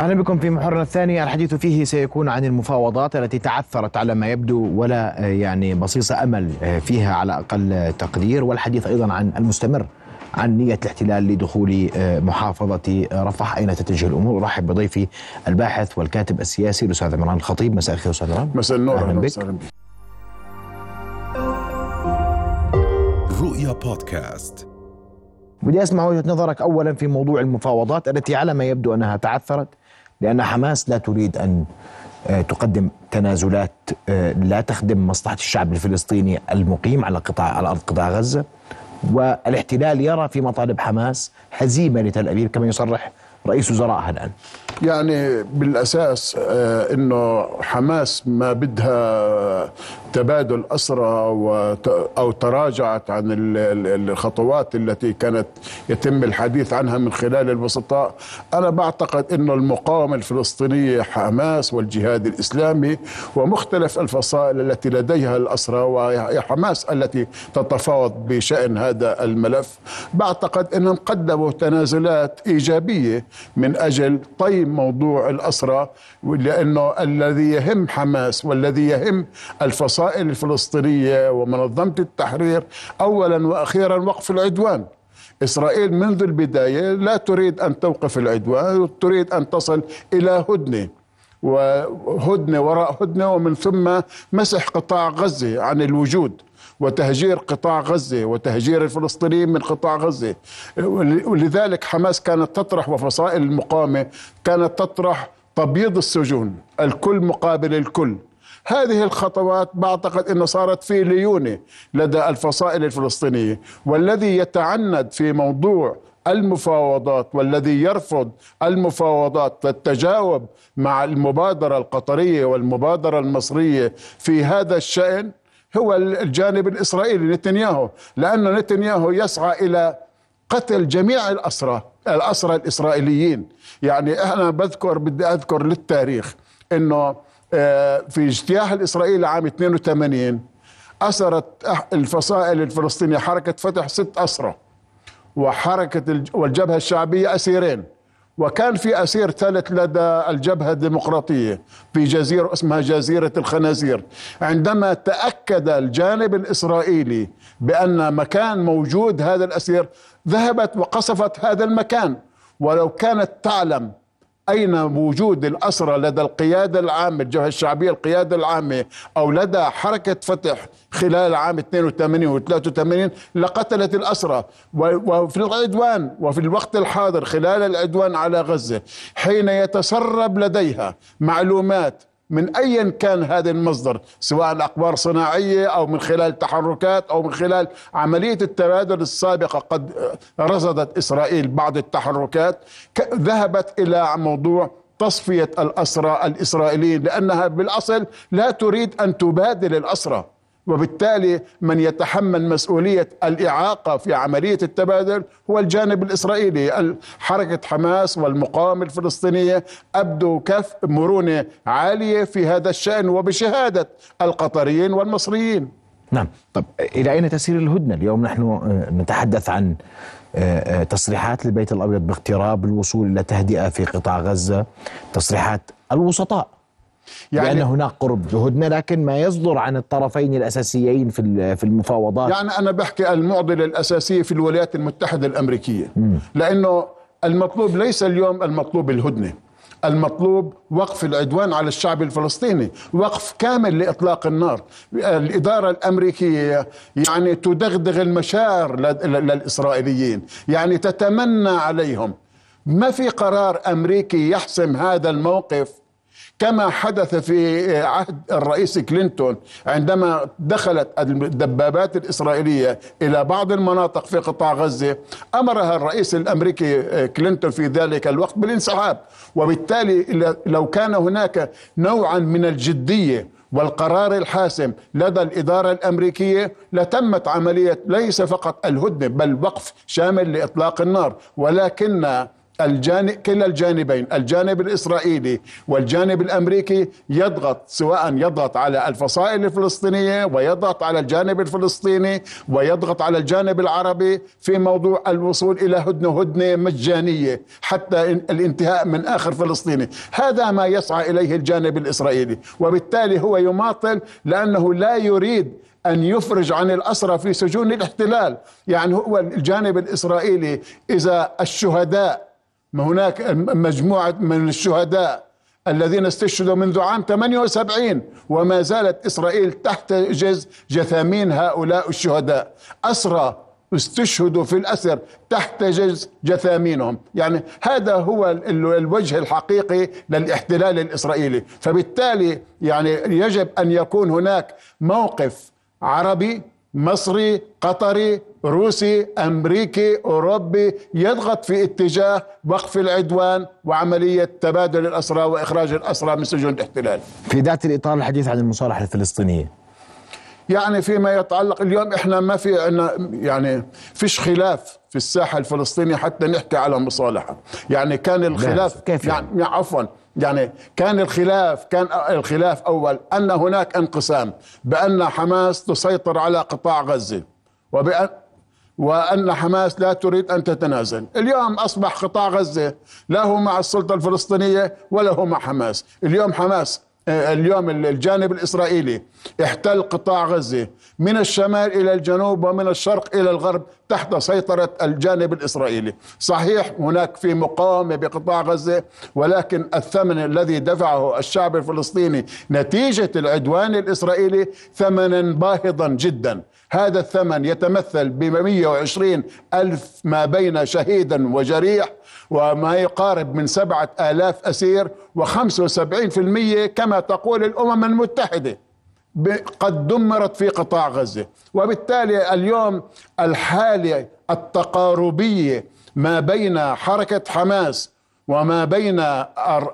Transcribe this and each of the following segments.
أهلا بكم في محورنا الثاني. الحديث فيه سيكون عن المفاوضات التي تعثرت على ما يبدو ولا يعني بصيص أمل فيها على أقل تقدير. والحديث أيضا عن المستمر عن نية الاحتلال لدخول محافظة رفح أين تتجه الأمور. أرحب بضيفي الباحث والكاتب السياسي الأستاذ عمران الخطيب. مساء الخير أستاذ عمران. مساء النور. أهلا بك. رؤيا بودكاست. بدي أسمع وجهة نظرك أولا في موضوع المفاوضات التي على ما يبدو أنها تعثرت. لأن حماس لا تريد أن آه، تقدم تنازلات آه، لا تخدم مصلحة الشعب الفلسطيني المقيم على قطاع على أرض قطاع غزة. والاحتلال يرى في مطالب حماس هزيمة لتل أبيب كما يصرح رئيس وزرائها الآن. يعني بالأساس آه، إنه حماس ما بدها تبادل اسرى وت- أو تراجعت عن ال- ال- الخطوات التي كانت يتم الحديث عنها من خلال الوسطاء. أنا بعتقد انه المقاومة الفلسطينية حماس والجهاد الإسلامي ومختلف الفصائل التي لديها الأسرى وهي حماس التي تتفاوض بشأن هذا الملف. بعتقد انهم قدموا تنازلات إيجابية من أجل طي موضوع الأسرى لأنه الذي يهم حماس والذي يهم الفصائل الفلسطينية ومنظمة التحرير اولا وأخيرا وقف العدوان. إسرائيل منذ البداية لا تريد أن توقف العدوان تريد أن تصل إلى هدنة. وهدنة وراء هدنة ومن ثم مسح قطاع غزة عن الوجود وتهجير قطاع غزة وتهجير الفلسطينيين من قطاع غزة. ولذلك حماس كانت تطرح وفصائل المقاومة كانت تطرح تبييض السجون الكل مقابل الكل. هذه الخطوات بعتقد إنه صارت في ليونة لدى الفصائل الفلسطينية. والذي يتعند في موضوع المفاوضات والذي يرفض المفاوضات والتجاوب مع المبادرة القطرية والمبادرة المصرية في هذا الشأن هو الجانب الإسرائيلي نتنياهو لأنه نتنياهو يسعى إلى قتل جميع الأسرى الأسرى الإسرائيليين. يعني أنا بذكر بدي أذكر للتاريخ آه، في اجتياح الاسرائيلي عام 82 اسرت أح- الفصائل الفلسطينية حركة فتح ست أسرى وحركة الج- والجبهة الشعبية أسيرين وكان في أسير ثالث لدى الجبهة الديمقراطية في جزيرة اسمها جزيرة الخنازير. عندما تأكد الجانب الإسرائيلي بأن مكان موجود هذا الأسير ذهبت وقصفت هذا المكان ولو كانت تعلم أين وجود الأسرى لدى القيادة العامة؟ الجبهة الشعبية القيادة العامة أو لدى حركة فتح خلال عام 82 و 83 لقتلت الأسرى؟ وفي العدوان وفي الوقت الحاضر خلال العدوان على غزة حين يتسرب لديها معلومات من ايا كان هذا المصدر سواء أخبار صناعيه أو من خلال تحركات أو من خلال عملية التبادل السابقة قد رصدت إسرائيل بعض التحركات ذهبت إلى موضوع تصفية الأسرى الإسرائيليين لأنها بالأصل لا تريد أن تبادل الأسرى. وبالتالي من يتحمل مسؤولية الإعاقة في عملية التبادل هو الجانب الإسرائيلي. ال- حركة حماس والمقاومة الفلسطينية أبدوا كف مرونة عالية في هذا الشأن وبشهادة القطريين والمصريين. نعم. طب إلى أين تسير الهدنة؟ اليوم نحن آه، نتحدث عن آه، آه، تصريحات للبيت الأبيض باقتراب الوصول إلى تهدئة في قطاع غزة تصريحات الوسطاء. يعني بأن هناك قرب هدنة لكن ما يصدر عن الطرفين الأساسيين في في المفاوضات. يعني أنا بحكي المعضلة الأساسية في الولايات المتحدة الأمريكية. لأنه المطلوب ليس اليوم المطلوب الهدنة. المطلوب وقف العدوان على الشعب الفلسطيني. وقف كامل لإطلاق النار. الإدارة الأمريكية يعني تدغدغ المشاعر لل- للإسرائيليين. يعني تتمنى عليهم. ما في قرار أمريكي يحسم هذا الموقف كما حدث في عهد الرئيس كلينتون عندما دخلت الدبابات الإسرائيلية إلى بعض المناطق في قطاع غزة أمرها الرئيس الأمريكي كلينتون في ذلك الوقت بالانسحاب. وبالتالي لو كان هناك نوعا من الجدية والقرار الحاسم لدى الإدارة الأمريكية لتمت عملية ليس فقط الهدنة بل وقف شامل لإطلاق النار. ولكن الجانب كلا الجانبين الجانب الإسرائيلي والجانب الأمريكي يضغط سواء يضغط على الفصائل الفلسطينية ويضغط على الجانب الفلسطيني ويضغط على الجانب العربي في موضوع الوصول إلى هدنة هدنة مجانية حتى الانتهاء من آخر فلسطيني. هذا ما يسعى إليه الجانب الإسرائيلي وبالتالي هو يماطل لأنه لا يريد أن يفرج عن الأسرى في سجون الاحتلال. يعني هو الجانب الإسرائيلي إذا الشهداء هناك مجموعة من الشهداء الذين استشهدوا منذ عام 78 وما زالت إسرائيل تحتجز جثامين هؤلاء الشهداء. أسرى استشهدوا في الأسر تحتجز جثامينهم. يعني هذا هو الوجه الحقيقي للاحتلال الإسرائيلي. فبالتالي يعني يجب أن يكون هناك موقف عربي مصري قطري روسي أمريكي أوروبي يضغط في اتجاه وقف العدوان وعملية تبادل الأسرى وإخراج الأسرى من سجون الاحتلال. في ذات الإطار الحديث عن المصالحة الفلسطينية. يعني فيما يتعلق اليوم إحنا ما في عنا يعني فيش خلاف في الساحة الفلسطينية حتى نحكي على مصالحة، يعني كان الخلاف كيف يعني, يعني عفوا يعني كان الخلاف كان الخلاف أول أن هناك انقسام بأن حماس تسيطر على قطاع غزة وبان وأن حماس لا تريد أن تتنازل، اليوم أصبح قطاع غزة لا هو مع السلطة الفلسطينية ولا هو مع حماس، اليوم حماس اليوم الجانب الإسرائيلي احتل قطاع غزة من الشمال إلى الجنوب ومن الشرق إلى الغرب تحت سيطرة الجانب الإسرائيلي، صحيح هناك في مقاومة بقطاع غزة ولكن الثمن الذي دفعه الشعب الفلسطيني نتيجة العدوان الإسرائيلي ثمنا باهظا جدا، هذا الثمن يتمثل ب 120 ألف ما بين شهيدا وجريح وما يقارب من سبعة آلاف أسير و75% كما تقول الأمم المتحدة قد دمرت في قطاع غزة. وبالتالي اليوم الحالة التقاربية ما بين حركة حماس وما بين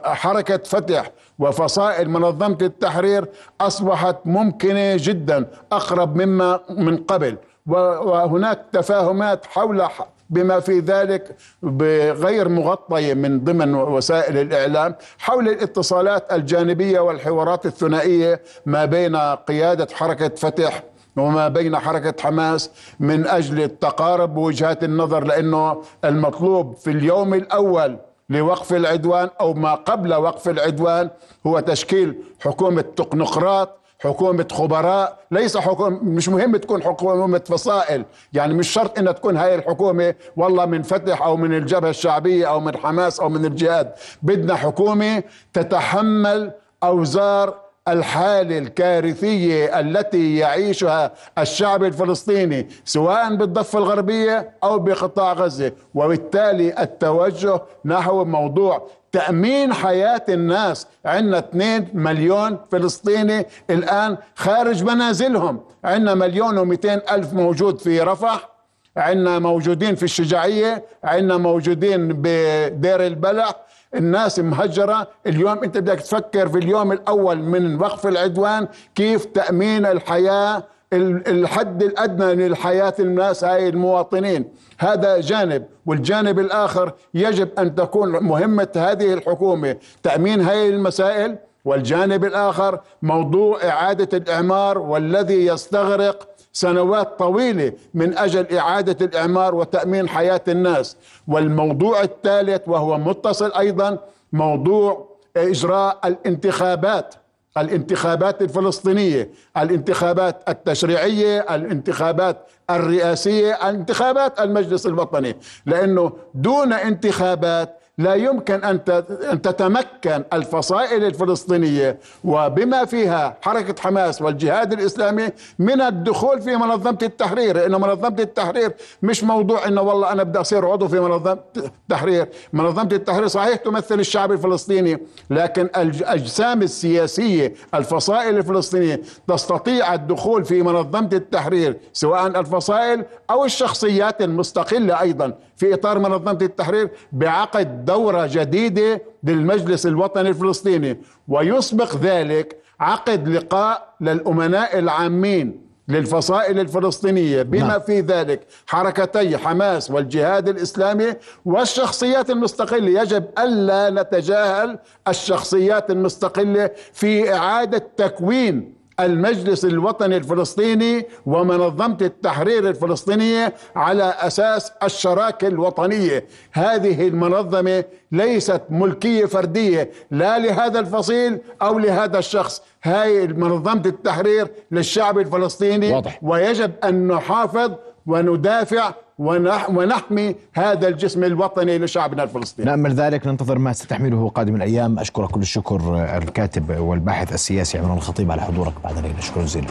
حركة فتح وفصائل منظمة التحرير أصبحت ممكنة جدا أقرب مما من قبل. وهناك تفاهمات حول بما في ذلك بغير مغطية من ضمن وسائل الإعلام حول الاتصالات الجانبية والحوارات الثنائية ما بين قيادة حركة فتح وما بين حركة حماس من أجل التقارب وجهات النظر لأنه المطلوب في اليوم الأول لوقف العدوان أو ما قبل وقف العدوان هو تشكيل حكومة تقنقراط حكومة خبراء ليس حكومة مش مهم تكون حكومة فصائل يعني مش شرط إنها تكون هاي الحكومة والله من فتح أو من الجبهة الشعبية أو من حماس أو من الجهاد. بدنا حكومة تتحمل أوزار الحالة الكارثية التي يعيشها الشعب الفلسطيني سواء بالضفة الغربية أو بقطاع غزة. وبالتالي التوجه نحو موضوع تأمين حياة الناس. عندنا 2 مليون فلسطيني الآن خارج منازلهم. عندنا مليون و200 ألف موجود في رفح. عندنا موجودين في الشجاعية عندنا موجودين بدير البلح الناس مهجرة. اليوم انت بدك تفكر في اليوم الأول من وقف العدوان كيف تأمين الحياة الحد الأدنى للحياة الناس هاي المواطنين. هذا جانب. والجانب الآخر يجب أن تكون مهمة هذه الحكومة. تأمين هاي المسائل. والجانب الآخر موضوع إعادة الإعمار والذي يستغرق سنوات طويلة من أجل إعادة الإعمار وتأمين حياة الناس. والموضوع الثالث وهو متصل أيضا موضوع إجراء الانتخابات الانتخابات الفلسطينية الانتخابات التشريعية الانتخابات الرئاسية انتخابات المجلس الوطني. لأنه دون انتخابات لا يمكن أن تتمكن الفصائل الفلسطينية وبما فيها حركة حماس والجهاد الإسلامي من الدخول في منظمة التحرير لأن منظمة التحرير مش موضوع إنه والله أنا بدي أصير عضو في منظمة التحرير. منظمة التحرير صحيح تمثل الشعب الفلسطيني لكن الأجسام السياسية الفصائل الفلسطينية تستطيع الدخول في منظمة التحرير سواء الفصائل أو الشخصيات المستقلة أيضا. في إطار منظمة التحرير بعقد دورة جديدة للمجلس الوطني الفلسطيني. ويسبق ذلك عقد لقاء للأمناء العامين للفصائل الفلسطينية. بما نعم. في ذلك حركتي حماس والجهاد الإسلامي والشخصيات المستقلة. يجب ألا نتجاهل الشخصيات المستقلة في إعادة تكوين المجلس الوطني الفلسطيني ومنظمة التحرير الفلسطينية على أساس الشراكة الوطنية. هذه المنظمة ليست ملكية فردية لا لهذا الفصيل أو لهذا الشخص. هاي منظمة التحرير للشعب الفلسطيني. واضح. ويجب أن نحافظ وندافع ونح ونحمي هذا الجسم الوطني لشعبنا الفلسطيني. نأمل ذلك ننتظر ما ستحمله قادم الأيام. أشكرك كل الشكر الكاتب والباحث السياسي عمران الخطيب على حضورك بعد الليلة شكرا جزيلا.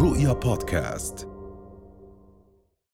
رؤيا بودكاست.